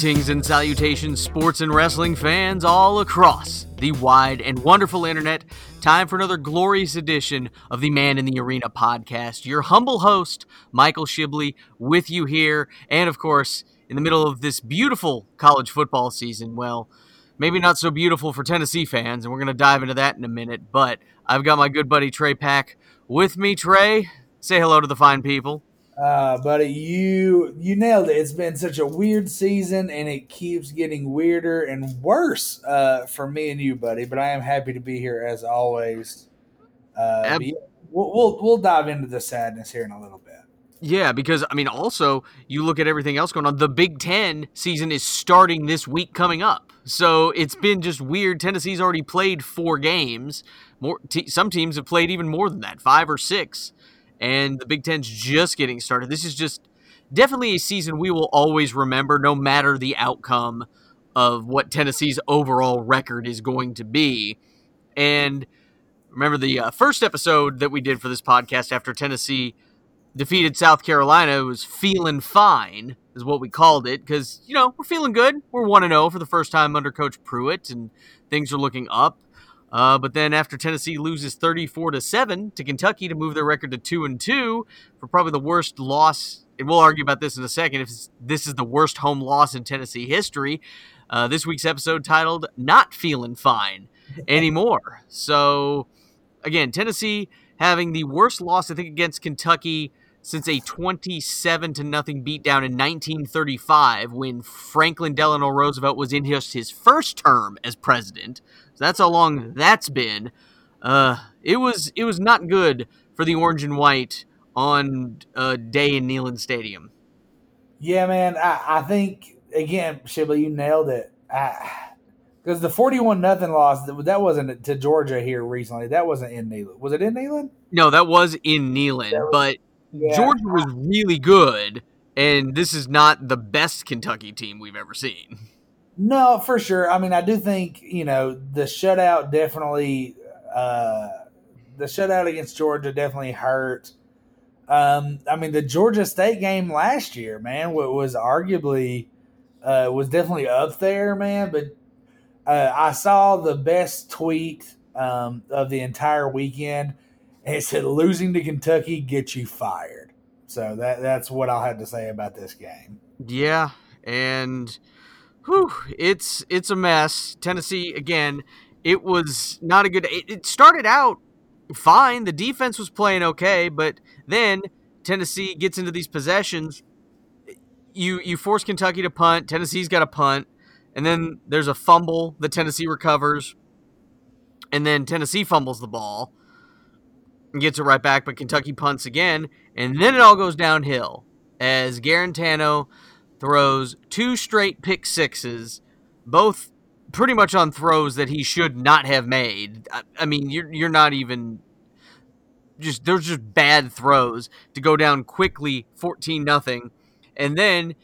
Greetings and salutations, sports and wrestling fans all across the wide and wonderful internet. Time for another glorious edition of the Man in the Arena podcast. Your humble host, Michael Shibley, with you here, and of course, in the middle of this beautiful college football season. Well, maybe not so beautiful for Tennessee fans, and we're going to dive into that in a minute, but I've got my good buddy Tre Pack with me. Tre, say hello to the fine people. Uh, buddy, you you nailed it. It's been such a weird season, and it keeps getting weirder and worse uh, for me and you, buddy. But I am happy to be here as always. Uh, Ab- yeah, we'll, we'll we'll dive into the sadness here in a little bit. Yeah, because I mean, also you look at everything else going on. The Big Ten season is starting this week coming up, so it's been just weird. Tennessee's already played four games. More, te- some teams have played even more than that, five or six, and the Big Ten's just getting started. This is just definitely a season we will always remember, no matter the outcome of what Tennessee's overall record is going to be. And remember the uh, first episode that we did for this podcast after Tennessee defeated South Carolina was feeling fine, is what we called it, because, you know, we're feeling good. We're 1 0 for the first time under Coach Pruitt, and things are looking up. Uh, but then after Tennessee loses 34 to 7 to Kentucky to move their record to 2 and 2 for probably the worst loss, and we'll argue about this in a second if this is the worst home loss in Tennessee history. Uh, this week's episode titled Not Feeling Fine Anymore. so, again, Tennessee having the worst loss, I think, against Kentucky since a 27 to nothing beatdown in 1935 when Franklin Delano Roosevelt was in just his first term as president. So that's how long that's been. Uh, it was it was not good for the orange and white on a day in Neyland Stadium. Yeah, man. I, I think again, Shibley, you nailed it. Because the forty-one nothing loss that wasn't to Georgia here recently. That wasn't in Neyland. Was it in Neyland? No, that was in Neyland, was, but yeah. Georgia was really good, and this is not the best Kentucky team we've ever seen. No, for sure. I mean, I do think you know the shutout definitely. Uh, the shutout against Georgia definitely hurt. Um, I mean, the Georgia State game last year, man, what was arguably uh, was definitely up there, man. But uh, I saw the best tweet um, of the entire weekend, and it said, "Losing to Kentucky gets you fired." So that that's what I'll have to say about this game. Yeah, and whew, it's it's a mess. Tennessee again. It was not a good. It, it started out fine. The defense was playing okay, but then Tennessee gets into these possessions. You you force Kentucky to punt. Tennessee's got a punt, and then there's a fumble that Tennessee recovers, and then Tennessee fumbles the ball and gets it right back, but Kentucky punts again, and then it all goes downhill as Guarantano throws two straight pick sixes, both pretty much on throws that he should not have made. I, I mean, you're you're not even just there's just bad throws to go down quickly 14 nothing. And then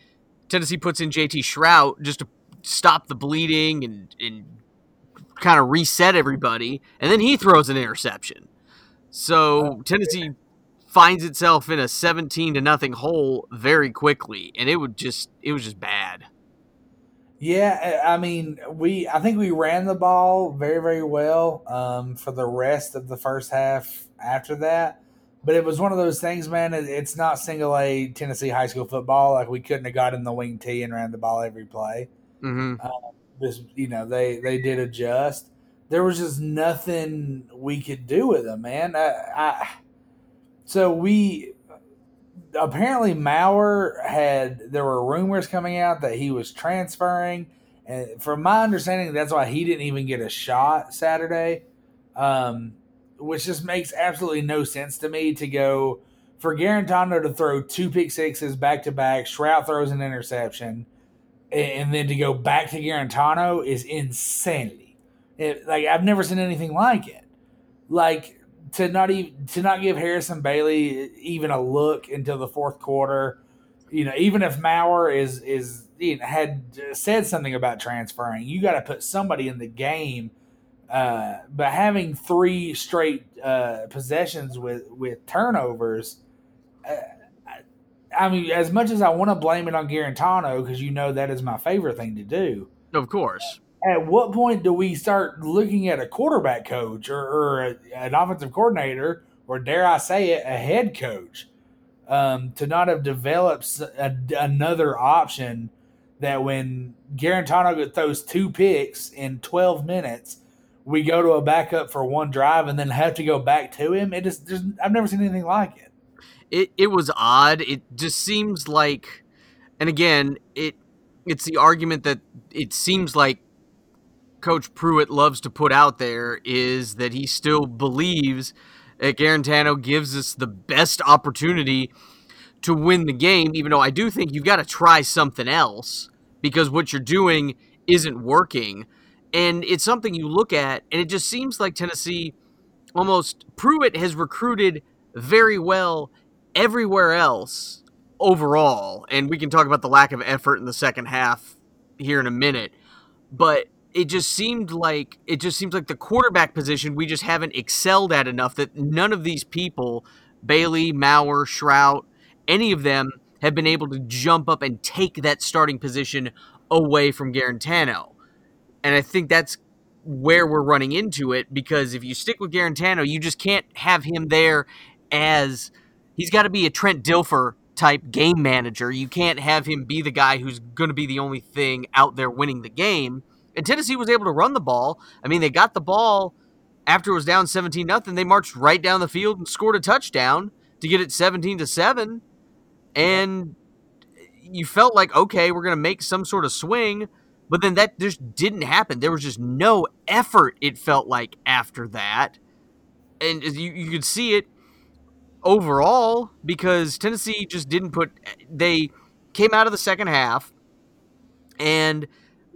Tennessee puts in JT Shrout just to stop the bleeding and, and kind of reset everybody. And then he throws an interception. So oh, Tennessee finds itself in a 17 to nothing hole very quickly and it would just it was just bad yeah, I mean, we I think we ran the ball very very well um, for the rest of the first half. After that, but it was one of those things, man. it's not single A Tennessee high school football. Like we couldn't have got in the wing T and ran the ball every play. Mm-hmm. Um, this, you know, they they did adjust. There was just nothing we could do with them, man. I, I so we apparently Maurer had there were rumors coming out that he was transferring, and from my understanding, that's why he didn't even get a shot Saturday, um, which just makes absolutely no sense to me to go for Guarantano to throw two pick sixes back to back. Shrout throws an interception, and then to go back to Guarantano is insanity. It, like I've never seen anything like it. Like to not even to not give Harrison Bailey even a look until the fourth quarter. You know, even if Maurer is is you know, had said something about transferring, you got to put somebody in the game. Uh, but having three straight uh, possessions with with turnovers, uh, I mean, as much as I want to blame it on Guarantano, because you know that is my favorite thing to do. Of course. At what point do we start looking at a quarterback coach or, or a, an offensive coordinator, or dare I say it, a head coach, um, to not have developed a, another option that when Guarantano throws two picks in 12 minutes, we go to a backup for one drive and then have to go back to him. It just, I've never seen anything like it. It, it was odd. It just seems like, and again, it, it's the argument that it seems like Coach Pruitt loves to put out there is that he still believes that Guarantano gives us the best opportunity to win the game, even though I do think you've got to try something else because what you're doing isn't working. And it's something you look at, and it just seems like Tennessee almost Pruitt has recruited very well everywhere else overall. And we can talk about the lack of effort in the second half here in a minute. But it just seemed like it just seems like the quarterback position we just haven't excelled at enough that none of these people, Bailey, Maurer, Shrout, any of them have been able to jump up and take that starting position away from Guarantano. And I think that's where we're running into it because if you stick with Guarantano, you just can't have him there as he's got to be a Trent Dilfer type game manager. You can't have him be the guy who's going to be the only thing out there winning the game. And Tennessee was able to run the ball. I mean, they got the ball after it was down 17 nothing. They marched right down the field and scored a touchdown to get it 17 to 7. And you felt like, okay, we're going to make some sort of swing. But then that just didn't happen. There was just no effort, it felt like, after that. And you, you could see it overall because Tennessee just didn't put. They came out of the second half and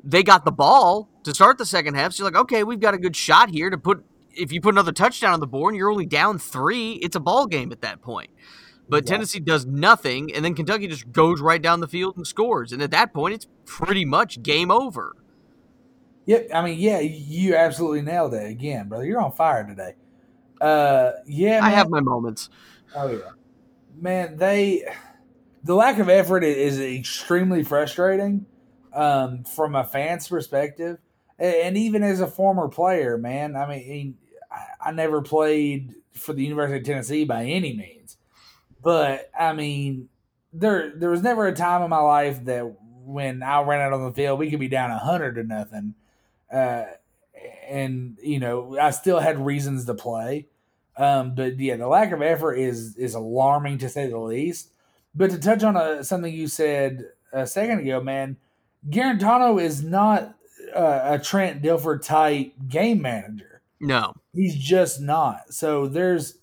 they got the ball to start the second half. So you're like, okay, we've got a good shot here to put. If you put another touchdown on the board and you're only down three, it's a ball game at that point. But yeah. Tennessee does nothing, and then Kentucky just goes right down the field and scores. And at that point, it's pretty much game over. Yep, I mean, yeah, you absolutely nailed it again, brother. You're on fire today. Uh, yeah, man. I have my moments. Oh yeah, man. They the lack of effort is extremely frustrating um, from a fan's perspective, and even as a former player, man. I mean, I never played for the University of Tennessee by any means, but I mean, there there was never a time in my life that when I ran out on the field, we could be down a hundred to nothing, uh, and you know I still had reasons to play. Um, but yeah, the lack of effort is is alarming to say the least. But to touch on a, something you said a second ago, man, Guarantano is not a, a Trent Dilfer type game manager. No, he's just not. So there's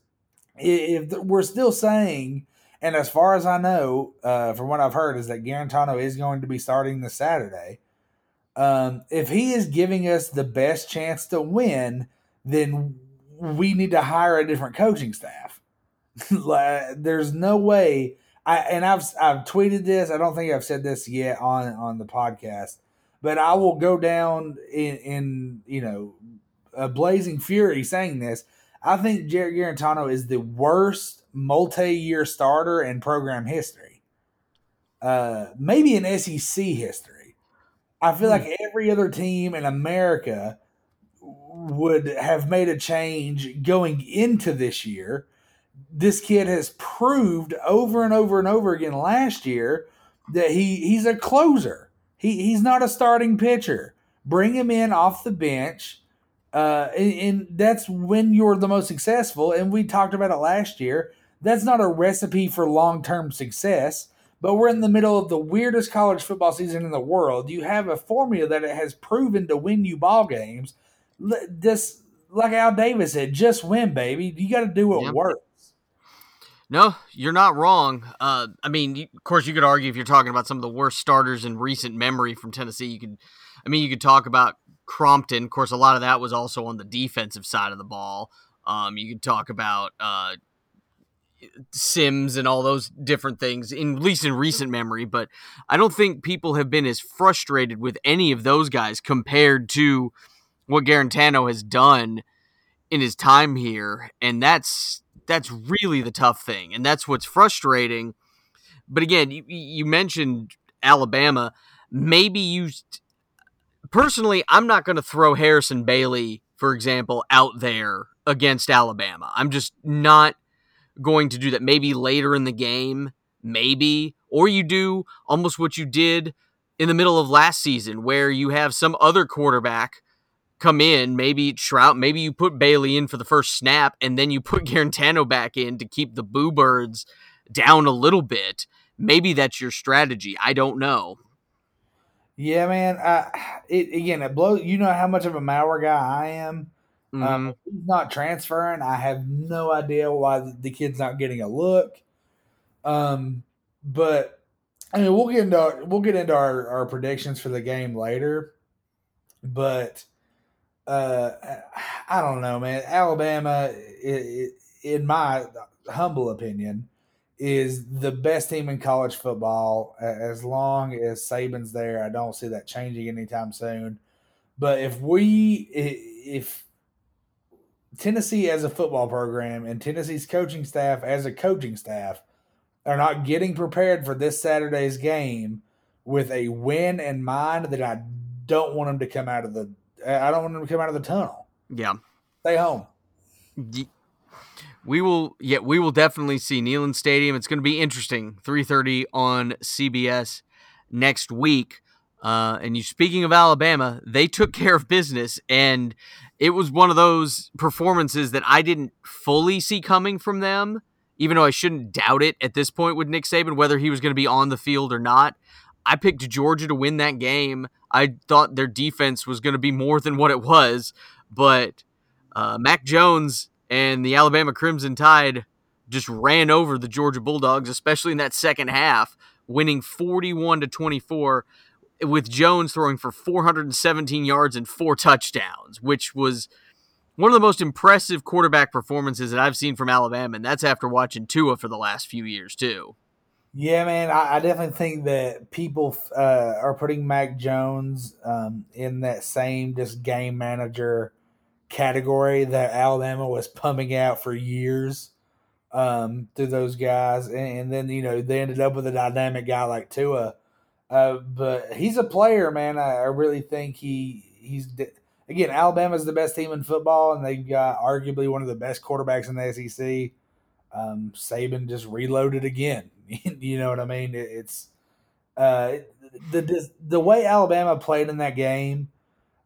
if we're still saying, and as far as I know, uh, from what I've heard, is that Guarantano is going to be starting this Saturday. Um, if he is giving us the best chance to win, then we need to hire a different coaching staff. There's no way. I and I've I've tweeted this. I don't think I've said this yet on on the podcast, but I will go down in in you know a blazing fury saying this. I think Jarrett Guarantano is the worst multi-year starter in program history. Uh, maybe in SEC history. I feel hmm. like every other team in America would have made a change going into this year. This kid has proved over and over and over again last year that he he's a closer. He he's not a starting pitcher. Bring him in off the bench. Uh, and, and that's when you're the most successful. And we talked about it last year. That's not a recipe for long term success but we're in the middle of the weirdest college football season in the world. You have a formula that it has proven to win you ball games, this like Al Davis said, just win, baby. You got to do what yep. works. No, you're not wrong. Uh, I mean, of course, you could argue if you're talking about some of the worst starters in recent memory from Tennessee. You could, I mean, you could talk about Crompton. Of course, a lot of that was also on the defensive side of the ball. Um, you could talk about uh, Sims and all those different things, in, at least in recent memory. But I don't think people have been as frustrated with any of those guys compared to what Guarantano has done in his time here, and that's that's really the tough thing, and that's what's frustrating but again, you, you mentioned Alabama. Maybe you personally, I'm not going to throw Harrison Bailey, for example, out there against Alabama. I'm just not going to do that. Maybe later in the game, maybe, or you do almost what you did in the middle of last season, where you have some other quarterback come in, maybe Shrout, maybe you put Bailey in for the first snap, and then you put Guarantano back in to keep the Boo Birds down a little bit. Maybe that's your strategy. I don't know. Yeah, man. I, it, again, it blows. You know how much of a Maurer guy I am. Um, mm-hmm. Um, he's not transferring. I have no idea why the kid's not getting a look. Um, but I mean, we'll get into our, we'll get into our, our predictions for the game later. But uh, I don't know, man. Alabama, in my humble opinion, is the best team in college football. As long as Saban's there, I don't see that changing anytime soon. But if we, if Tennessee as a football program and Tennessee's coaching staff as a coaching staff are not getting prepared for this Saturday's game with a win in mind, then I don't want them to come out of the. I don't want them to come out of the tunnel. Yeah, stay home we will yeah we will definitely see Neyland Stadium. It's going to be interesting. 3:30 on CBS next week. Uh, and you speaking of Alabama, they took care of business, and it was one of those performances that I didn't fully see coming from them. Even though I shouldn't doubt it at this point with Nick Saban, whether he was going to be on the field or not. I picked Georgia to win that game. I thought their defense was going to be more than what it was, but uh, Mac Jones and the Alabama Crimson Tide just ran over the Georgia Bulldogs, especially in that second half, winning 41 to 24 with Jones throwing for 417 yards and four touchdowns, which was one of the most impressive quarterback performances that I've seen from Alabama, and that's after watching Tua for the last few years too. Yeah, man, I, I definitely think that people uh, are putting Mac Jones um, in that same just game manager category that Alabama was pumping out for years um, through those guys, and, and, then you know they ended up with a dynamic guy like Tua. Uh, but he's a player, man. I, I really think he he's again Alabama's the best team in football, and they've got arguably one of the best quarterbacks in the SEC. Um, Saban just reloaded again. you know what I mean? It, it's uh, the the way Alabama played in that game.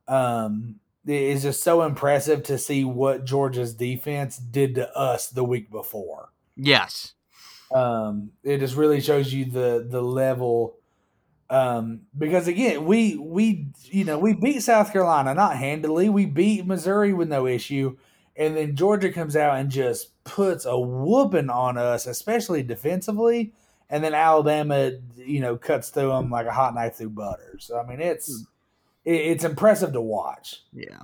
Um, is just so impressive to see what Georgia's defense did to us the week before. Yes. Um, it just really shows you the the level um, because again, we we you know we beat South Carolina not handily. We beat Missouri with no issue, and then Georgia comes out and just puts a whooping on us, especially defensively. And then Alabama, you know, cuts through them like a hot knife through butter. So I mean, it's hmm. it's impressive to watch. Yeah.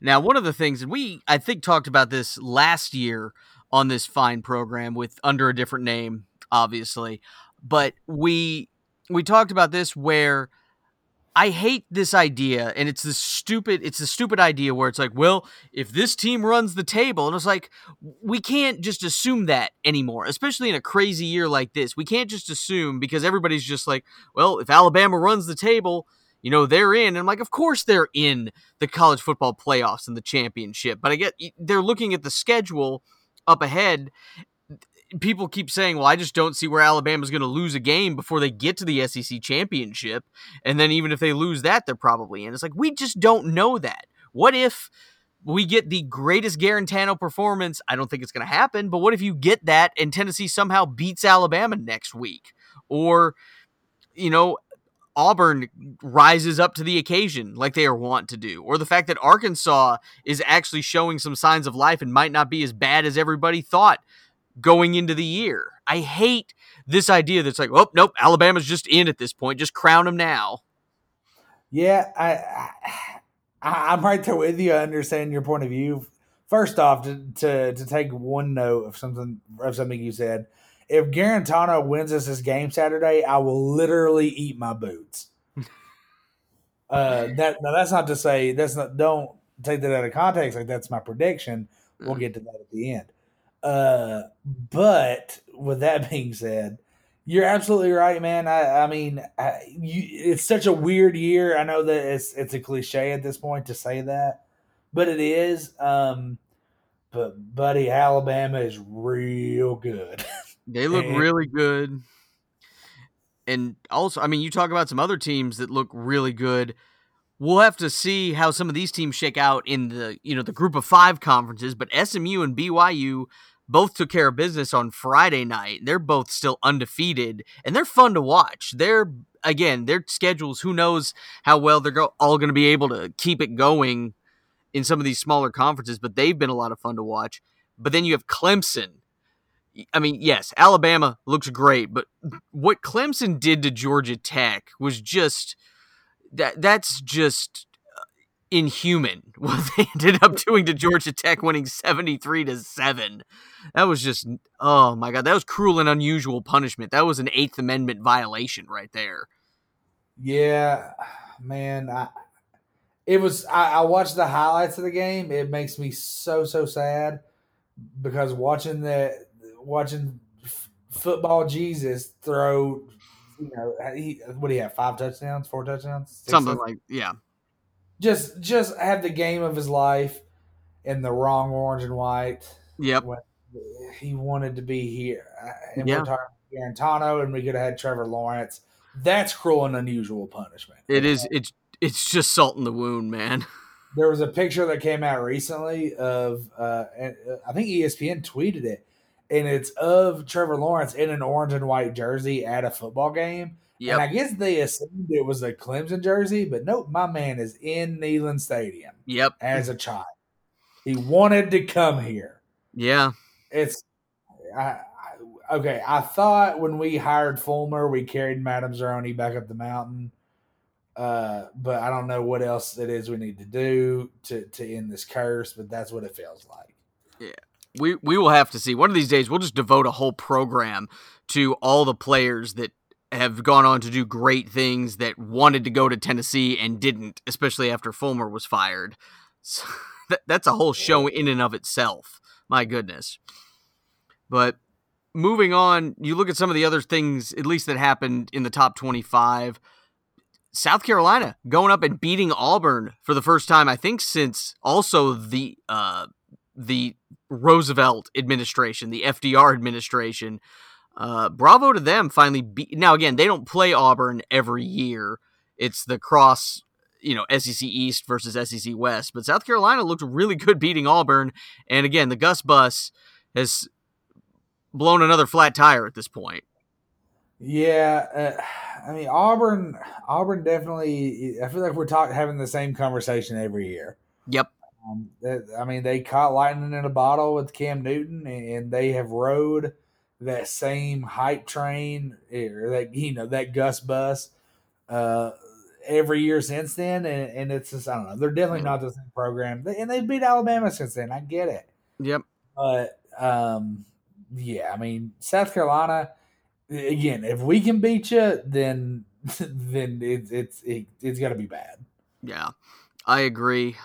Now, one of the things, and we I think talked about this last year on this fine program with under a different name, obviously, but we we talked about this where I hate this idea, and it's the stupid. It's the stupid idea where it's like, well, if this team runs the table, and it's like, we can't just assume that anymore, especially in a crazy year like this. We can't just assume because everybody's just like, well, if Alabama runs the table, you know, they're in. And I'm like, of course they're in the college football playoffs and the championship. But I get they're looking at the schedule up ahead. People keep saying, well, I just don't see where Alabama's going to lose a game before they get to the SEC championship. And then even if they lose that, they're probably in. It's like, we just don't know that. What if we get the greatest Guarantano performance? I don't think it's going to happen. But what if you get that and Tennessee somehow beats Alabama next week? Or, you know, Auburn rises up to the occasion like they are wont to do, or the fact that Arkansas is actually showing some signs of life and might not be as bad as everybody thought going into the year. I hate this idea that's like, oh, nope, Alabama's just in at this point. Just crown them now. Yeah, I, I I'm right there with you. I understand your point of view. First off, to, to, to take one note of something of something you said, if Guarantano wins us this game Saturday, I will literally eat my boots. uh, that now that's not to say that's not. Don't take that out of context. Like that's my prediction. We'll get to that at the end. Uh, but with that being said, You're absolutely right, man. I, I mean, I, you, it's such a weird year. I know that it's it's a cliche at this point to say that, but it is. Um, but buddy, Alabama is real good. They look And- really good. And also, I mean, you talk about some other teams that look really good. We'll have to see how some of these teams shake out in the, you know, the group of 5 conferences, but SMU and BYU both took care of business on Friday night. They're both still undefeated and they're fun to watch. They're again, their schedules, who knows how well they're go- all going to be able to keep it going in some of these smaller conferences, but they've been a lot of fun to watch. But then you have Clemson. I mean, yes, Alabama looks great, but what Clemson did to Georgia Tech was just that that's just inhuman what they ended up doing to Georgia Tech winning 73 to 7. That was just oh my god, that was cruel and unusual punishment. That was an 8th amendment violation right there. Yeah, man. I, it was. I, I watched the highlights of the game. It makes me so so sad because watching the watching f- football Jesus throw. You know, he, what do you have? Five touchdowns, four touchdowns, Something touchdowns? like yeah. Just just had the game of his life in the wrong orange and white. Yep. When he wanted to be here, and Yeah. we're talking Guarantano, and we could have had Trevor Lawrence. That's cruel and unusual punishment. It is it's it's just salt in the wound, man. There was a picture that came out recently of, uh, uh, I think ESPN tweeted it, and it's of Trevor Lawrence in an orange and white jersey at a football game. Yep. And I guess they assumed it was a Clemson jersey, but nope, my man is in Neyland Stadium Yep. as a child. He wanted to come here. Yeah. It's I, I, okay. I thought when we hired Fulmer, we carried Madame Zeroni back up the mountain. Uh, but I don't know what else it is we need to do to to end this curse. But that's what it feels like. Yeah we we will have to see. One of these days, we'll just devote a whole program to all the players that have gone on to do great things that wanted to go to Tennessee and didn't, especially after Fulmer was fired. So, that, that's a whole show in and of itself. My goodness. But moving on, you look at some of the other things, at least that happened in the top 25. South Carolina going up and beating Auburn for the first time, I think, since also the uh, the Roosevelt administration, the FDR administration. Uh, bravo to them finally. Now again, they don't play Auburn every year. It's the cross, you know, SEC East versus SEC West. But South Carolina looked really good beating Auburn, and again, the Gus Bus has blown another flat tire at this point. Yeah, uh, I mean Auburn. Auburn definitely. I feel like we're talking having the same conversation every year. Yep. Um, I mean, they caught lightning in a bottle with Cam Newton, and they have rode that same hype train, or that you know that Gus bus, uh, every year since then. And, and it's just I don't know. They're definitely not the same program, They- and they've beat Alabama since then. I get it, Yep. but um, yeah, I mean South Carolina. Again, if we can beat you, then then it's it's it, it's got to be bad. Yeah, I agree.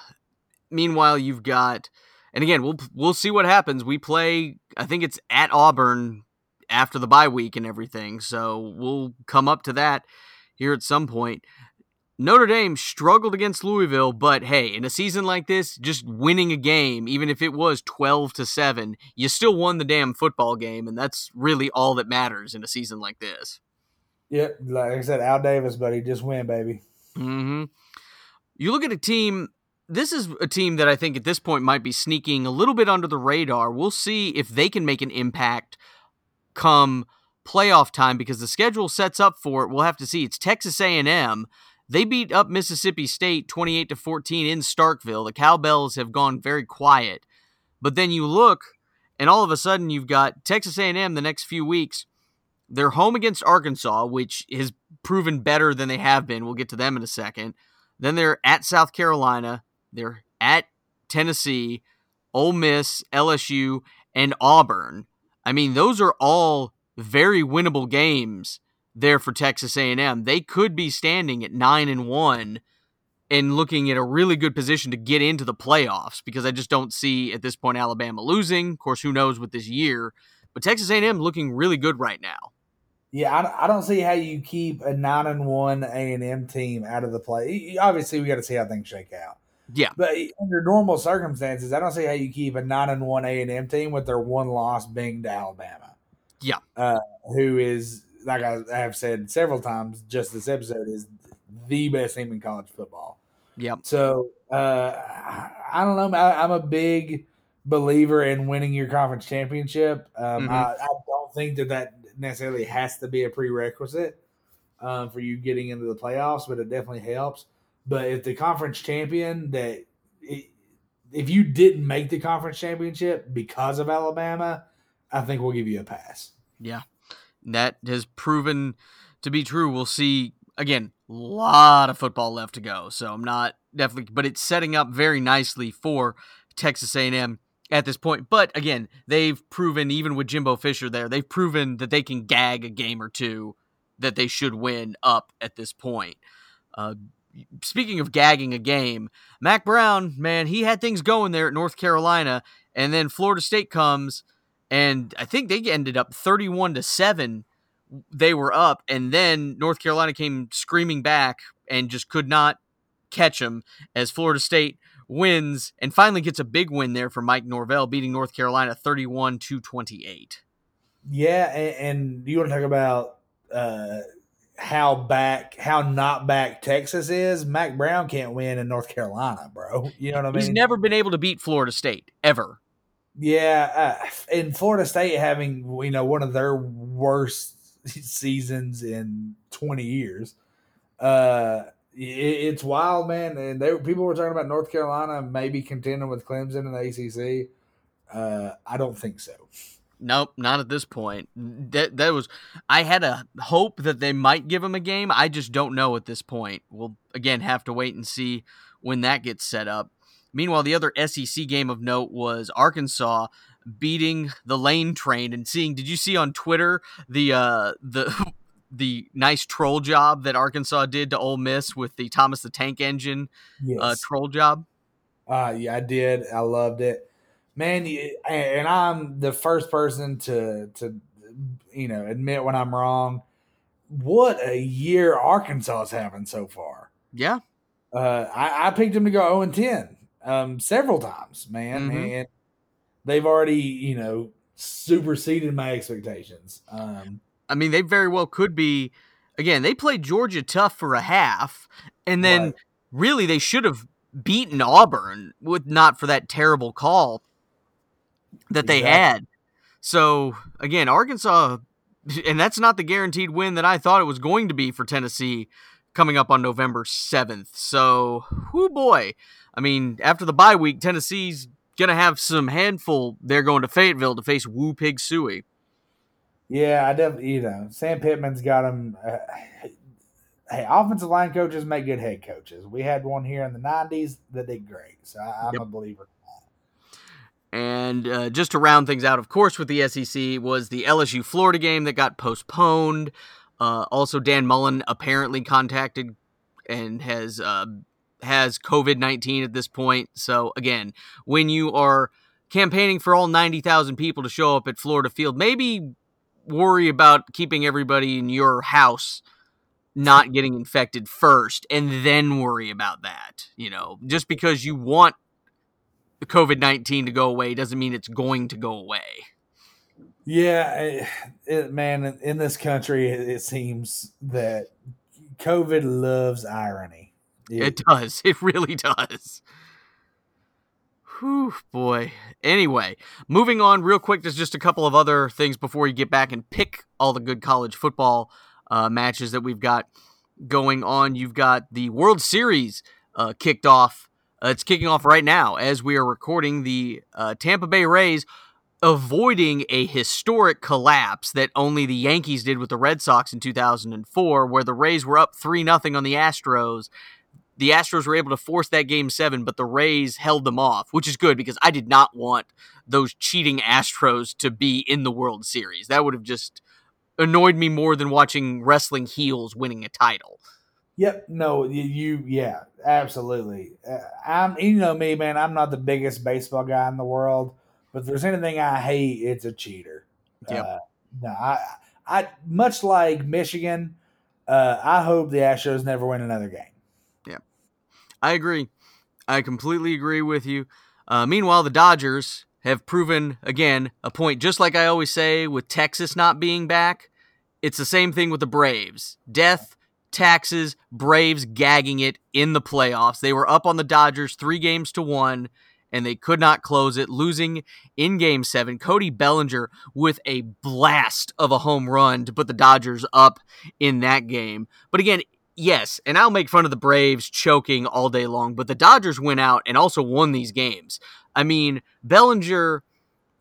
Meanwhile, you've got, and again, we'll we'll see what happens. We play, I think it's at Auburn after the bye week and everything, so we'll come up to that here at some point. Notre Dame struggled against Louisville, but hey, in a season like this, just winning a game, even if it was 12 to 7, you still won the damn football game, and that's really all that matters in a season like this. Yep, like I said, Al Davis, buddy, just win, baby. hmm You look at a team. This is a team that I think at this point might be sneaking a little bit under the radar. We'll see if they can make an impact come playoff time because the schedule sets up for it. We'll have to see. It's Texas A&M. They beat up Mississippi State 28 to 14 in Starkville. The Cowbells have gone very quiet. But then you look and all of a sudden you've got Texas A&M the next few weeks. They're home against Arkansas, which has proven better than they have been. We'll get to them in a second. Then they're at South Carolina. They're at Tennessee, Ole Miss, LSU, and Auburn. I mean, those are all very winnable games there for Texas A&M. They could be standing at 9 and 1 and looking at a really good position to get into the playoffs because I just don't see at this point Alabama losing. Of course, who knows with this year, but Texas A&M looking really good right now. Yeah, I, I don't see how you keep a nine and one A and M team out of the play. Obviously, we got to see how things shake out. Yeah, but under normal circumstances, I don't see how you keep a nine and one A and M team with their one loss being to Alabama. Yeah, uh, who is like I have said several times, just this episode is the best team in college football. Yep. So uh, I don't know. I, am a big believer in winning your conference championship. Um, mm-hmm. I, I, don't think that that necessarily has to be a prerequisite um, for you getting into the playoffs, but it definitely helps. But if the conference champion that if you didn't make the conference championship because of Alabama, I think we'll give you a pass. Yeah, that has proven to be true. We'll see again. A lot of football left to go, so I'm not definitely, but it's setting up very nicely for Texas A&M at this point. But again, they've proven even with Jimbo Fisher there, they've proven that they can gag a game or two that they should win up at this point. Uh, speaking of gagging a game, Mack Brown, man, he had things going there at North Carolina, and then Florida State comes, and I think they ended up thirty-one to seven. They were up, and then North Carolina came screaming back and just could not catch them as Florida State wins and finally gets a big win there for Mike Norvell, beating North Carolina 31 to 28. Yeah, and, and you want to talk about uh, how back, how not back Texas is? Mack Brown can't win in North Carolina, bro. You know what I mean? He's never been able to beat Florida State ever. Yeah, uh, and Florida State having you know one of their worst seasons in 20 years. Uh, it's wild, man. And they people were talking about North Carolina maybe contending with Clemson in the ACC. Uh, I don't think so. Nope, not at this point. That that was I had a hope that they might give him a game. I just don't know at this point. We'll again have to wait and see when that gets set up. Meanwhile, the other SEC game of note was Arkansas beating the Lane Train and seeing. Did you see on Twitter the uh, the the nice troll job that Arkansas did to Ole Miss with the Thomas the Tank Engine uh, yes. uh, troll job? Uh, yeah, I did. I loved it, man. And I'm the first person to to you know admit when I'm wrong. What a year Arkansas is having so far. Yeah, uh, I, I, picked them to go 0 and 10 um, several times, man, mm-hmm. and they've already you know superseded my expectations. Um, I mean, they very well could be. Again, they played Georgia tough for a half, and then really they should have beaten Auburn with not for that terrible call that they exactly. had. So again, Arkansas, and that's not the guaranteed win that I thought it was going to be for Tennessee coming up on November seventh. So, whoo boy, I mean, after the bye week, Tennessee's gonna have some handful. They're going to Fayetteville to face Woo Pig Sooie. Yeah, I definitely, you know, Sam Pittman's got him. Uh, hey, offensive line coaches make good head coaches. We had one here in the 90s that did great. So I, am yep. a believer. And uh, just to round things out, of course, with the SEC was the LSU Florida game that got postponed. Uh, also, Dan Mullen apparently contacted and has uh, has COVID nineteen at this point. So again, when you are campaigning for all ninety thousand people to show up at Florida Field, maybe worry about keeping everybody in your house not getting infected first and then worry about that. You know, just because you want COVID 19 to go away doesn't mean it's going to go away. Yeah, it, it, man, in this country, it seems that COVID loves irony. It, it does. It really does. Whew, boy. Anyway, moving on real quick. There's just a couple of other things before you get back and pick all the good college football uh, matches that we've got going on. You've got the World Series uh, kicked off. Uh, it's kicking off right now as we are recording. The uh, Tampa Bay Rays avoiding a historic collapse that only the Yankees did with the Red Sox in 2004, where the Rays were up 3 0 on the Astros the Astros were able to force that game seven, but the Rays held them off, which is good because I did not want those cheating Astros to be in the World Series. That would have just annoyed me more than watching wrestling heels winning a title. Yep. No, you, yeah, absolutely. Uh, I'm, you know me, man, I'm not the biggest baseball guy in the world, but if there's anything I hate, it's a cheater. Yep. Uh, no, I, I much like Michigan, uh, I hope the Astros never win another game. Yeah, I agree. I completely agree with you. Uh, meanwhile, the Dodgers have proven again a point, just like I always say with Texas not being back. It's the same thing with the Braves. Death, taxes, Braves gagging it in the playoffs. They were up on the Dodgers three games to one, and they could not close it, losing in game seven. Cody Bellinger with a blast of a home run to put the Dodgers up in that game. But again, yes, and I'll make fun of the Braves choking all day long, but the Dodgers went out and also won these games. I mean, Bellinger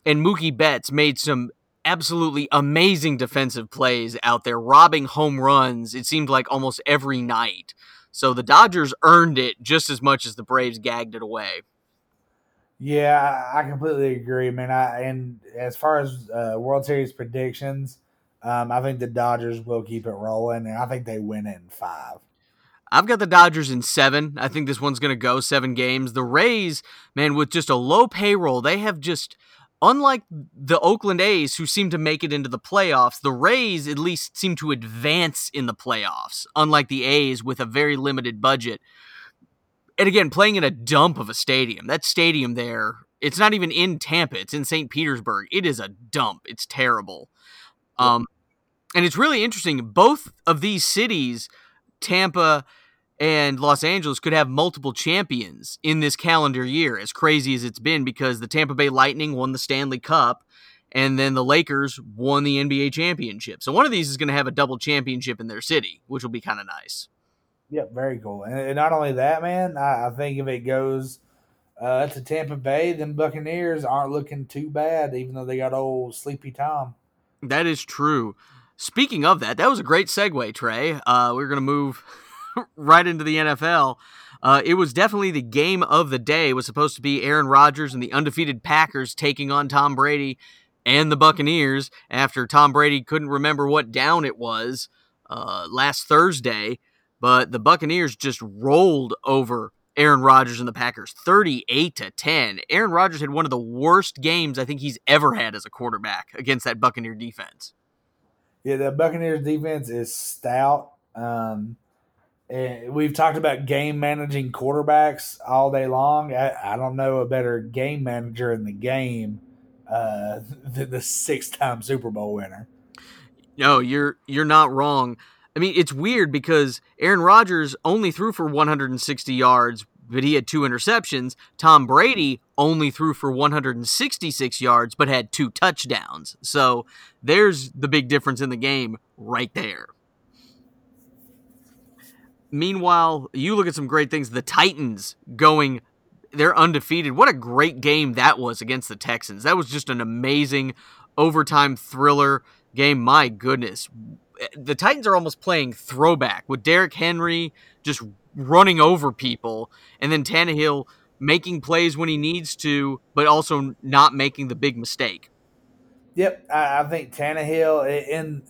and Mookie Betts made some absolutely amazing defensive plays out there, robbing home runs, it seemed like almost every night. So the Dodgers earned it just as much as the Braves gagged it away. Yeah, I completely agree, man. I, and as far as uh, World Series predictions, um, I think the Dodgers will keep it rolling, and I think they win it in five. I've got the Dodgers in seven. I think this one's going to go seven games. The Rays, man, with just a low payroll, they have just unlike the Oakland A's, who seem to make it into the playoffs, the Rays at least seem to advance in the playoffs, unlike the A's with a very limited budget. And again, playing in a dump of a stadium. That stadium there, it's not even in Tampa, it's in St. Petersburg. It is a dump. It's terrible. Um, and it's really interesting. Both of these cities, Tampa and Los Angeles could have multiple champions in this calendar year, as crazy as it's been, because the Tampa Bay Lightning won the Stanley Cup and then the Lakers won the NBA championship. So one of these is going to have a double championship in their city, which will be kind of nice. Yep, very cool. And, not only that, man, I, think if it goes uh, to Tampa Bay, then Buccaneers aren't looking too bad, even though they got old Sleepy Tom. That is true. Speaking of that, that was a great segue, Tre. Uh, we're going to move right into the NFL. Uh, it was definitely the game of the day. It was supposed to be Aaron Rodgers and the undefeated Packers taking on Tom Brady and the Buccaneers after Tom Brady couldn't remember what down it was uh, last Thursday. But the Buccaneers just rolled over Aaron Rodgers and the Packers 38 to 10. Aaron Rodgers had one of the worst games I think he's ever had as a quarterback against that Buccaneer defense. Yeah, the Buccaneers defense is stout. Um, and we've talked about game managing quarterbacks all day long. I, I don't know a better game manager in the game uh, than the six-time Super Bowl winner. No, you're you're not wrong. I mean, it's weird because Aaron Rodgers only threw for 160 yards, but he had two interceptions. Tom Brady only threw for 166 yards, but had two touchdowns. So there's the big difference in the game right there. Meanwhile, you look at some great things. The Titans going, they're undefeated. What a great game that was against the Texans. That was just an amazing overtime thriller game. My goodness. The Titans are almost playing throwback with Derrick Henry just running over people and then Tannehill making plays when he needs to, but also not making the big mistake. Yep, I, think Tannehill and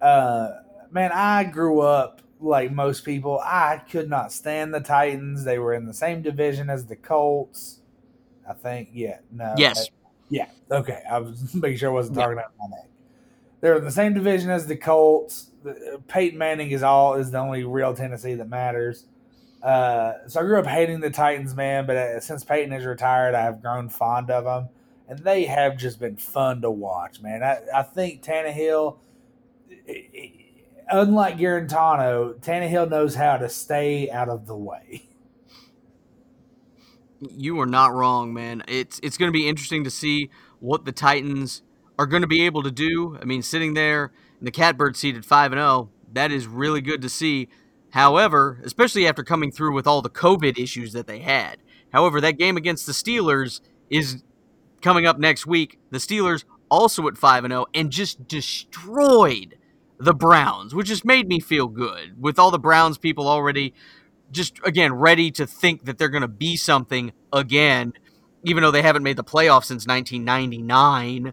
uh, man, I grew up like most people, I could not stand the Titans. They were in the same division as the Colts. I think, yeah, no, yes, I, yeah, okay. I was making sure I wasn't talking yeah. about my name. They're in the same division as the Colts. Peyton Manning is all is the only real Tennessee that matters. Uh, so I grew up hating the Titans, man. But uh, since Peyton is retired, I have grown fond of them, and they have just been fun to watch, man. I, I think Tannehill. It, unlike Guarantano, Tannehill knows how to stay out of the way. You are not wrong, man. It's it's going to be interesting to see what the Titans are going to be able to do. I mean, sitting there in the catbird seat at five and zero, oh, that is really good to see. However, especially after coming through with all the COVID issues that they had. However, that game against the Steelers is coming up next week. The Steelers also at 5 and 0 and just destroyed the Browns, which just made me feel good with all the Browns people already just again ready to think that they're going to be something again, even though they haven't made the playoffs since 1999.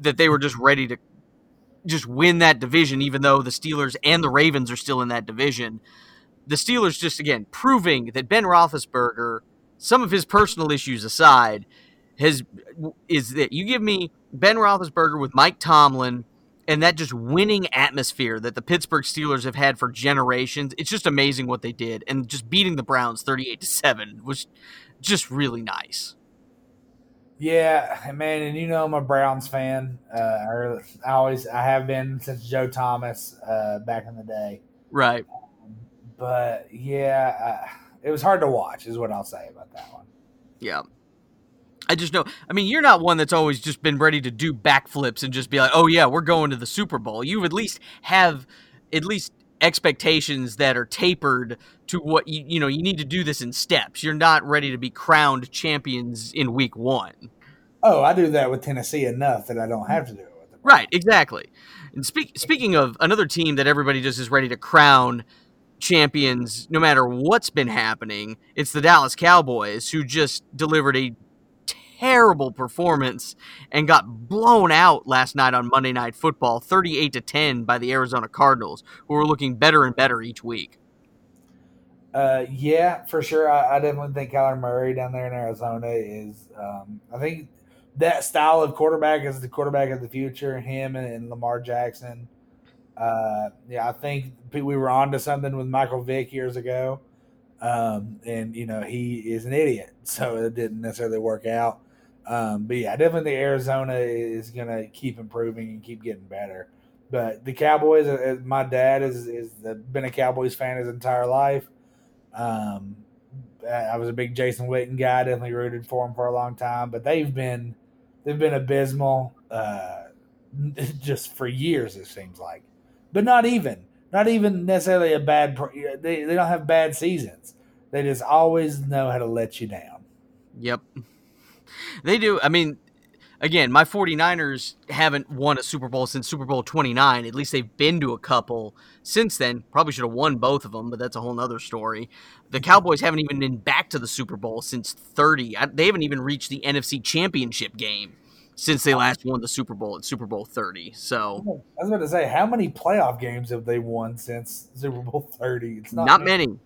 That they were just ready to just win that division, even though the Steelers and the Ravens are still in that division. The Steelers just again proving that Ben Roethlisberger, some of his personal issues aside, has is that you give me Ben Roethlisberger with Mike Tomlin and that just winning atmosphere that the Pittsburgh Steelers have had for generations. It's just amazing what they did, and just beating the Browns thirty-eight to seven was just really nice. Yeah, man, and you know I'm a Browns fan. Uh, I always I have been since Joe Thomas uh, back in the day. Right. But yeah, uh, it was hard to watch, is what I'll say about that one. Yeah. I just know. I mean, you're not one that's always just been ready to do backflips and just be like, "Oh yeah, we're going to the Super Bowl." You at least have at least expectations that are tapered to what you you know. You need to do this in steps. You're not ready to be crowned champions in week one. Oh, I do that with Tennessee enough that I don't have to do it with them. Right, exactly. And speak, speaking of another team that everybody just is ready to crown champions no matter what's been happening, it's the Dallas Cowboys who just delivered a terrible performance and got blown out last night on Monday Night Football, 38 to 10 by the Arizona Cardinals, who are looking better and better each week. Uh, yeah, for sure. I, I, definitely think Kyler Murray down there in Arizona is. Um, I think that style of quarterback is the quarterback of the future. Him and, and Lamar Jackson. Uh, yeah, I think we were on to something with Michael Vick years ago. Um, and you know he is an idiot, so it didn't necessarily work out. Um, but yeah, definitely Arizona is going to keep improving and keep getting better. But the Cowboys, uh, uh, my dad is is been a Cowboys fan his entire life. Um, I was a big Jason Witten guy. Definitely rooted for him for a long time. But they've been they've been abysmal uh, just for years. It seems like, but not even not even necessarily a bad. They they don't have bad seasons. They just always know how to let you down. Yep. They do. I mean, again, my 49ers haven't won a Super Bowl since Super Bowl 29. At least they've been to a couple since then. Probably should have won both of them, but that's a whole other story. The Cowboys haven't even been back to the Super Bowl since 30. They haven't even reached the NFC Championship game since they last won the Super Bowl at Super Bowl 30. So I was about to say, how many playoff games have they won since Super Bowl 30? It's not, not many. many.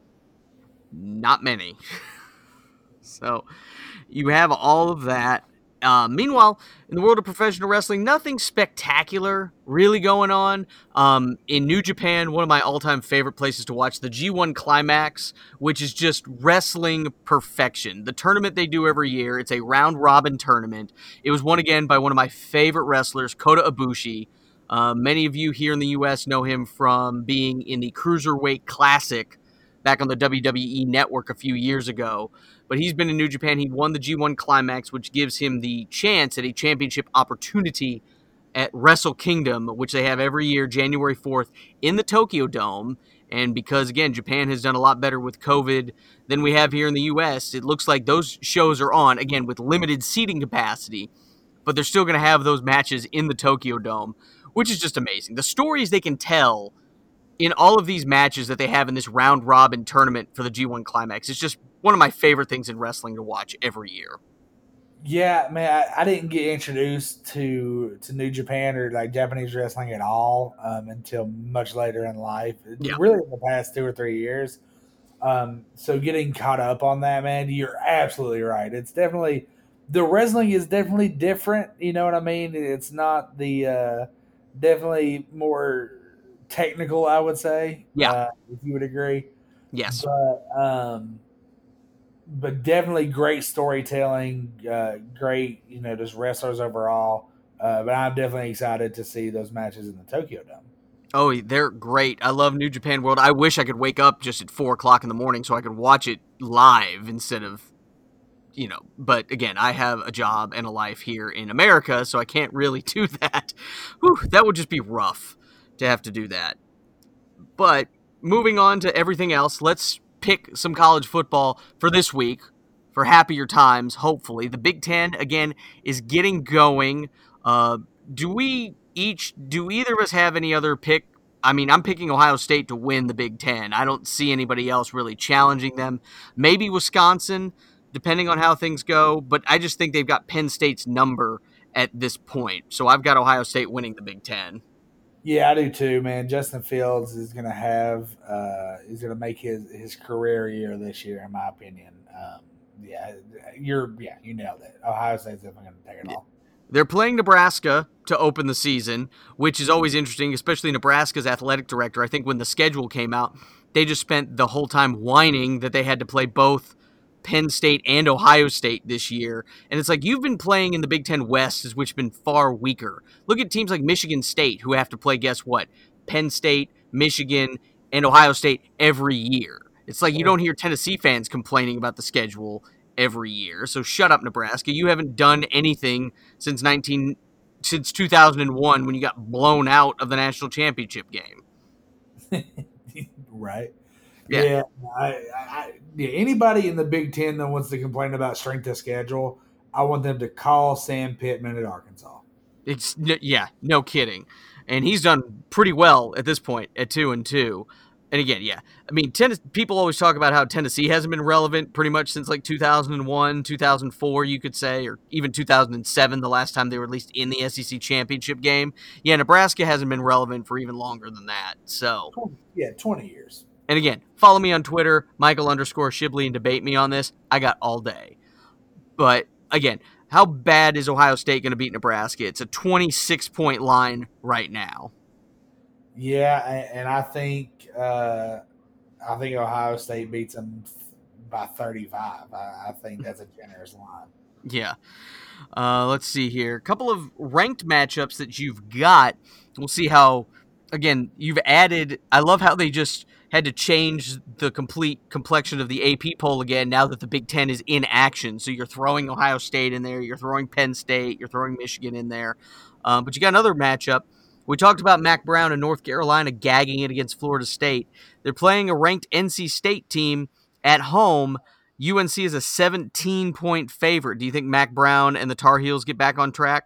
Not many. so you have all of that. Uh, meanwhile, in the world of professional wrestling, nothing spectacular really going on. Um, in New Japan, one of my all time favorite places to watch the G1 Climax, which is just wrestling perfection. The tournament they do every year, it's a round robin tournament. It was won again by one of my favorite wrestlers, Kota Ibushi. Uh, many of you here in the U.S. know him from being in the Cruiserweight Classic back on the WWE network a few years ago but he's been in New Japan. He won the G1 Climax, which gives him the chance at a championship opportunity at Wrestle Kingdom, which they have every year, January 4th, in the Tokyo Dome. And because, again, Japan has done a lot better with COVID than we have here in the U.S., it looks like those shows are on, again, with limited seating capacity, but they're still going to have those matches in the Tokyo Dome, which is just amazing. The stories they can tell in all of these matches that they have in this round robin tournament for the G1 Climax, it's just one of my favorite things in wrestling to watch every year. Yeah, man, I, I, didn't get introduced to to New Japan or like Japanese wrestling at all um, until much later in life. Yeah. Really, in the past two or three years. Um, so getting caught up on that, man, you're absolutely right. It's definitely the wrestling is definitely different. You know what I mean? It's not the uh, definitely more technical. I would say. Yeah, uh, if you would agree. Yes. But um, but definitely great storytelling, uh, great, you know, just wrestlers overall. Uh, but I'm definitely excited to see those matches in the Tokyo Dome. Oh, they're great. I love New Japan World. I wish I could wake up just at four o'clock in the morning so I could watch it live instead of, you know. But again, I have a job and a life here in America, so I can't really do that. Whew, that would just be rough to have to do that. But moving on to everything else, let's pick some college football for this week for happier times, hopefully. The Big Ten, again, is getting going. Uh, do we each, do either of us have any other pick? I mean, I'm picking Ohio State to win the Big Ten. I don't see anybody else really challenging them. Maybe Wisconsin, depending on how things go, but I just think they've got Penn State's number at this point. So I've got Ohio State winning the Big Ten. Yeah, I do too, man. Justin Fields is going to have uh, he's going to make his his career year this year, in my opinion. Um, yeah, you're yeah, you nailed it. Ohio State's definitely going to take it all. They're playing Nebraska to open the season, which is always interesting, especially Nebraska's athletic director. I think when the schedule came out, they just spent the whole time whining that they had to play both Penn State and Ohio State this year. And it's like you've been playing in the Big Ten West, which has been far weaker. Look at teams like Michigan State, who have to play, guess what? Penn State, Michigan, and Ohio State every year. It's like you don't hear Tennessee fans complaining about the schedule every year. So shut up, Nebraska. You haven't done anything since 19 since 2001 when you got blown out of the national championship game. right. Yeah. yeah I, I, yeah, anybody in the Big Ten that wants to complain about strength of schedule, I want them to call Sam Pittman at Arkansas. It's yeah, no kidding, and he's done pretty well at this point at two and two. And again, yeah, I mean, tennis, people always talk about how Tennessee hasn't been relevant pretty much since like 2001, 2004, you could say, or even 2007, the last time they were at least in the SEC championship game. Yeah, Nebraska hasn't been relevant for even longer than that. So, yeah, 20 years. And again, follow me on Twitter, Michael underscore Shibley, and debate me on this. I got all day. But again, how bad is Ohio State going to beat Nebraska? It's a 26 point line right now. Yeah, and I think uh, I think Ohio State beats them by 35. I, I think that's a generous line. Yeah. Uh, let's see here. A couple of ranked matchups that you've got. We'll see how. Again, you've added. I love how they just had to change the complete complexion of the AP poll again now that the Big Ten is in action. So you're throwing Ohio State in there, you're throwing Penn State, you're throwing Michigan in there. Um, but you got another matchup. We talked about Mack Brown and North Carolina gagging it against Florida State. They're playing a ranked NC State team at home. UNC is a 17 point favorite. Do you think Mack Brown and the Tar Heels get back on track?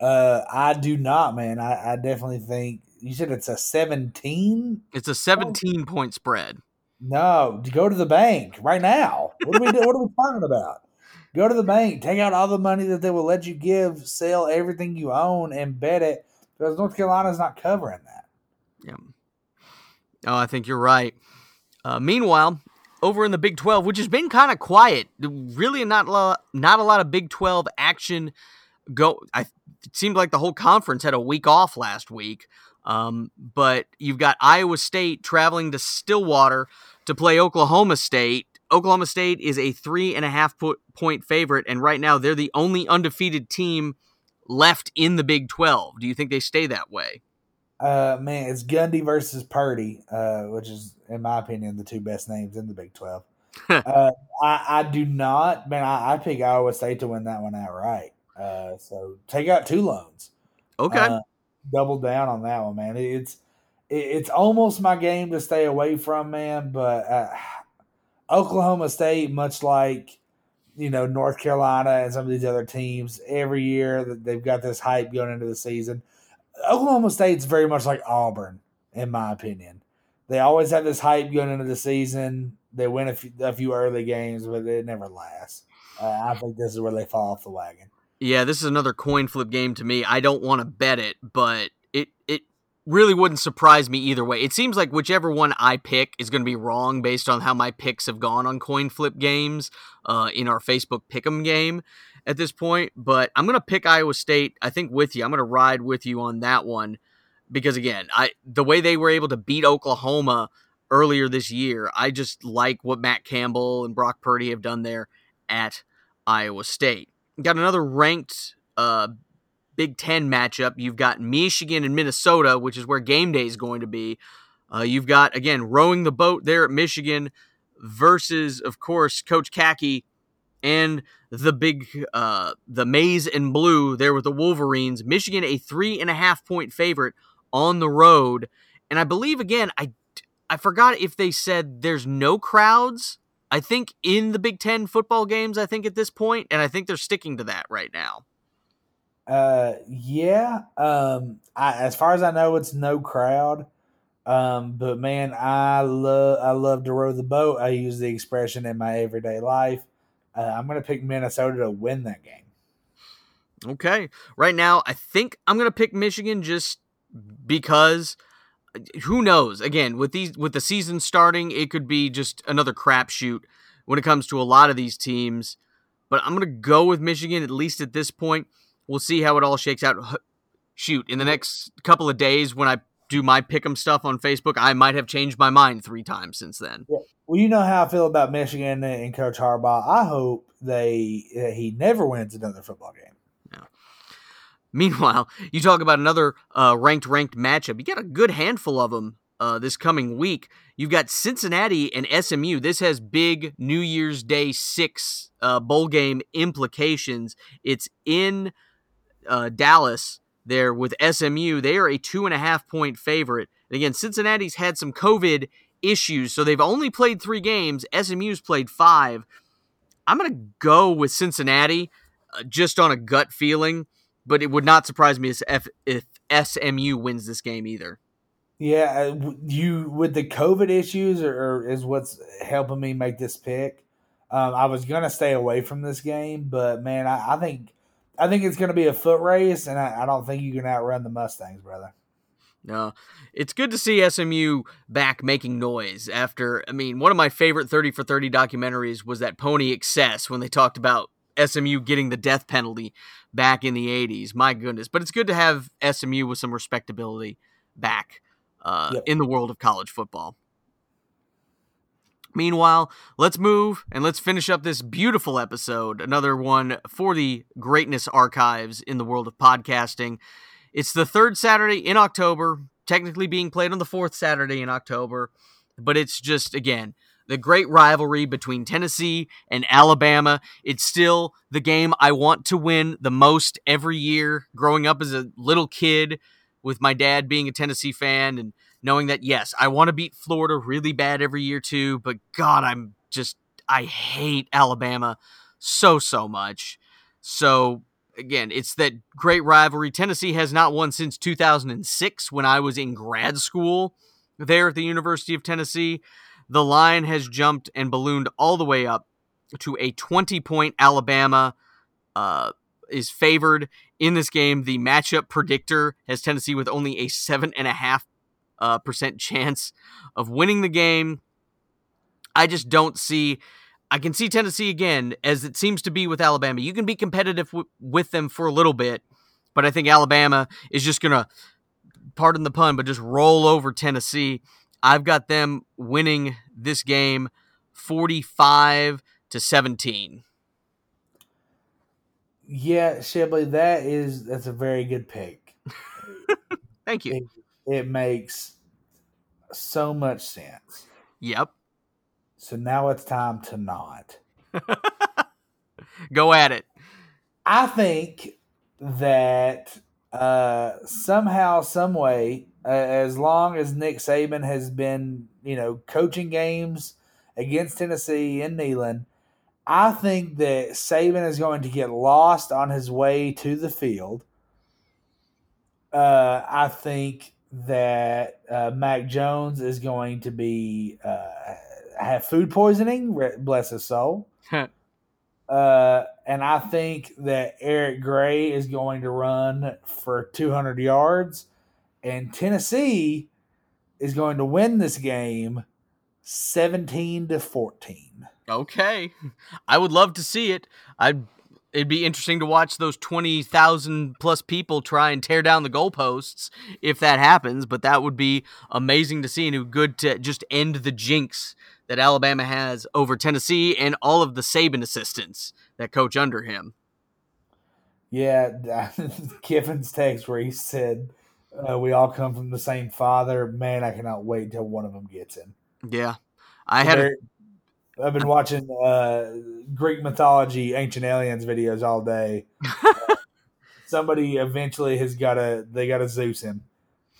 Uh, I do not, man. I, I definitely think you said it's a 17? It's a 17 oh. point spread. No, go to the bank right now. What are we do, what are we talking about? Go to the bank, take out all the money that they will let you give, sell everything you own, and bet it because North Carolina's not covering that. Yeah. Oh, I think you're right. Uh, meanwhile, over in the Big 12, which has been kind of quiet, really not a lot, not a lot of Big 12 action. Go. I it seemed like the whole conference had a week off last week. Um, but you've got Iowa State traveling to Stillwater to play Oklahoma State. Oklahoma State is a three and a half point favorite, and right now they're the only undefeated team left in the Big 12. Do you think they stay that way? Uh, man, it's Gundy versus Purdy, uh, which is, in my opinion, the two best names in the Big 12. uh, I, I, do not, man, I, I, pick Iowa State to win that one outright. Uh, so take out two loans. Okay. Uh, double down on that one, man. It's it's almost my game to stay away from, man. But uh, Oklahoma State, much like you know North Carolina and some of these other teams, every year that they've got this hype going into the season. Oklahoma State's very much like Auburn, in my opinion. They always have this hype going into the season. They win a few, a few early games, but it never lasts. Uh, I think this is where they fall off the wagon. Yeah, this is another coin flip game to me. I don't want to bet it, but it it really wouldn't surprise me either way. It seems like whichever one I pick is going to be wrong based on how my picks have gone on coin flip games uh, in our Facebook Pick'em game at this point. But I'm going to pick Iowa State. I think with you. I'm going to ride with you on that one because again, I the way they were able to beat Oklahoma earlier this year, I just like what Matt Campbell and Brock Purdy have done there at Iowa State got another ranked uh, Big Ten matchup. You've got Michigan and Minnesota, which is where game day is going to be. Uh, you've got again rowing the boat there at Michigan versus, of course, Coach Khaki and the big uh, the maize and blue there with the Wolverines. Michigan a three and a half point favorite on the road, and I believe again I I forgot if they said there's no crowds I think in the Big Ten football games, I think at this point, and I think they're sticking to that right now. Uh, yeah. Um, I, as far as I know, it's no crowd. Um, but man, I love I love to row the boat. I use the expression in my everyday life. Uh, I'm gonna pick Minnesota to win that game. Okay, right now I think I'm gonna pick Michigan just because who knows? Again, with these with the season starting, it could be just another crapshoot when it comes to a lot of these teams. But I'm gonna go with Michigan at least at this point. we'll see how it all shakes out. Shoot, in the next couple of days when I do my pick'em stuff on Facebook, I might have changed my mind three times since then. Yeah. Well, you know how I feel about Michigan and Coach Harbaugh. I hope they he never wins another football game. Meanwhile, you talk about another uh, ranked ranked matchup. You got a good handful of them uh, this coming week. You've got Cincinnati and SMU. This has big New Year's Day six uh, bowl game implications. It's in uh, Dallas there with SMU. They are a two and a half point favorite. And again, Cincinnati's had some COVID issues, so they've only played three games. SMU's played five. I'm going to go with Cincinnati uh, just on a gut feeling, but it would not surprise me if, if SMU wins this game either. Yeah, uh, you with the COVID issues, or, or is what's helping me make this pick. Um, I was gonna stay away from this game, but man, I, I think I think it's gonna be a foot race, and I, I don't think you can outrun the Mustangs, brother. No, it's good to see SMU back making noise after. I mean, one of my favorite 30 for 30 documentaries was that Pony Excess when they talked about SMU getting the death penalty back in the 80s. My goodness. But it's good to have SMU with some respectability back uh, yep. in the world of college football. Meanwhile, let's move and let's finish up this beautiful episode. Another one for the greatness archives in the world of podcasting. It's the third Saturday in October, technically being played on the fourth Saturday in October, but it's just, again, the great rivalry between Tennessee and Alabama. It's still the game I want to win the most every year. Growing up as a little kid with my dad being a Tennessee fan and knowing that, yes, I want to beat Florida really bad every year too, but God, I'm just, I hate Alabama so, so much. So again, it's that great rivalry. Tennessee has not won since 2006 when I was in grad school there at the University of Tennessee. The line has jumped and ballooned all the way up to a 20 point Alabama uh, is favored in this game. The matchup predictor has Tennessee with only a seven and a half uh, percent chance of winning the game. I just don't see I can see Tennessee again, as it seems to be with Alabama. You can be competitive w- with them for a little bit, but I think Alabama is just going to, pardon the pun, but just roll over Tennessee. I've got them winning this game 45 to 17. Yeah, Shibley, that is that's a very good pick. Thank you. It, it makes so much sense. Yep. So now it's time to not. Go at it. I think that uh, somehow, some way, as long as Nick Saban has been, you know, coaching games against Tennessee in Neyland, I think that Saban is going to get lost on his way to the field. Uh, I think that uh, Mac Jones is going to be uh, have food poisoning. Bless his soul. uh, and I think that Eric Gray is going to run for 200 yards, and Tennessee is going to win this game 17 to 14. Okay. I would love to see it. I'd it'd be interesting to watch those 20,000 plus people try and tear down the goalposts if that happens, but that would be amazing to see and good to just end the jinx that Alabama has over Tennessee and all of the Saban assistants that coach under him. Yeah, Kiffin's text where he said, uh, "We all come from the same father." Man, I cannot wait until one of them gets him. Yeah, I had. A, I've been watching uh, Greek mythology, ancient aliens videos all day. uh, somebody eventually has got to. They got to Zeus him.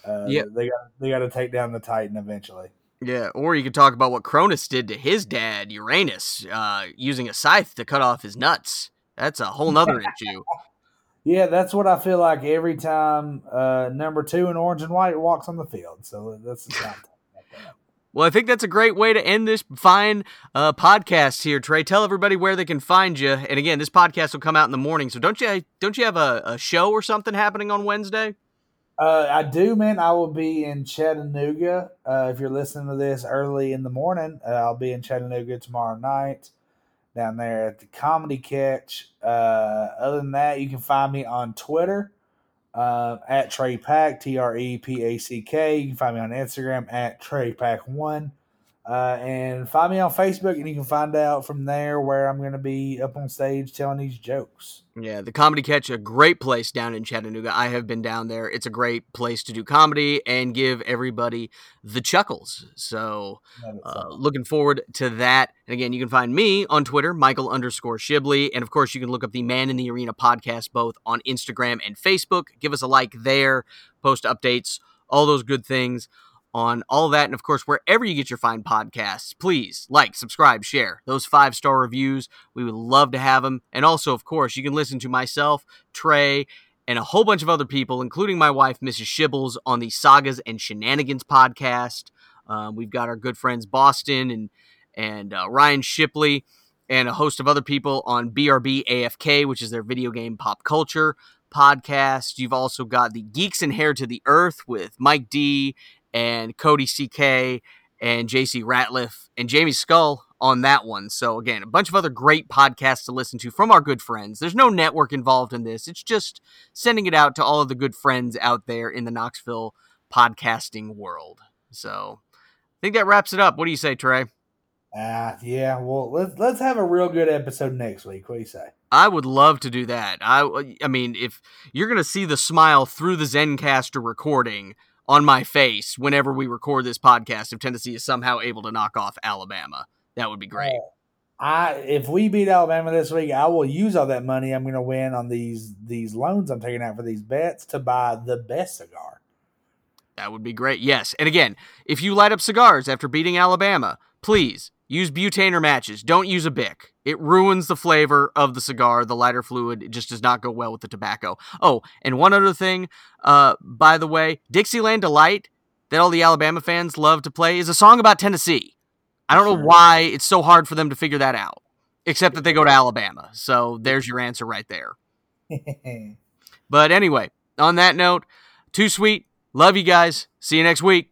Uh, yeah, they got they got to take down the Titan eventually. Yeah, or you could talk about what Cronus did to his dad, Uranus, uh, using a scythe to cut off his nuts. That's a whole nother issue. Yeah, that's what I feel like every time uh, number two in orange and white walks on the field. So that's the time. Well, I think that's a great way to end this fine uh, podcast here, Tre. Tell everybody where they can find you. And again, this podcast will come out in the morning. So don't you don't you have a, a show or something happening on Wednesday? Uh, I do, man. I will be in Chattanooga. Uh, if you're listening to this early in the morning, uh, I'll be in Chattanooga tomorrow night down there at the Comedy Catch. Uh, other than that, you can find me on Twitter uh, at Tre Pack, T R E P A C K. You can find me on Instagram at Tre Pack One. Uh, and find me on Facebook, and you can find out from there where I'm going to be up on stage telling these jokes. Yeah, the Comedy Catch, a great place down in Chattanooga. I have been down there. It's a great place to do comedy and give everybody the chuckles. So, uh, looking forward to that. And again, you can find me on Twitter, Michael underscore Shibley. And of course, you can look up the Man in the Arena podcast both on Instagram and Facebook. Give us a like there, post updates, all those good things on all that. And of course, wherever you get your fine podcasts, please like, subscribe, share those five star reviews. We would love to have them. And also, of course, you can listen to myself, Tre, and a whole bunch of other people, including my wife, Mrs. Shibbles, on the Sagas and Shenanigans podcast. Um, we've got our good friends Boston and and uh, Ryan Shipley and a host of other people on BRB AFK, which is their video game pop culture podcast. You've also got the Geeks and Hair to the Earth with Mike D and Cody CK and JC Ratliff and Jamie Skull on that one. So again, a bunch of other great podcasts to listen to from our good friends. There's no network involved in this. It's just sending it out to all of the good friends out there in the Knoxville podcasting world. So I think that wraps it up. What do you say, Tre? Uh, yeah. Well, let's let's have a real good episode next week. What do you say? I would love to do that. I I mean, if you're gonna see the smile through the Zencastr recording, on my face whenever we record this podcast if Tennessee is somehow able to knock off Alabama. That would be great. Uh, I if we beat Alabama this week, I will use all that money I'm going to win on these these loans I'm taking out for these bets to buy the best cigar. That would be great. Yes. And again, if you light up cigars after beating Alabama, please use butane or matches. Don't use a Bic. It ruins the flavor of the cigar. The lighter fluid it just does not go well with the tobacco. Oh, and one other thing, uh, by the way, Dixieland Delight that all the Alabama fans love to play is a song about Tennessee. I don't know why it's so hard for them to figure that out, except that they go to Alabama. So there's your answer right there. but anyway, on that note, too sweet. Love you guys. See you next week.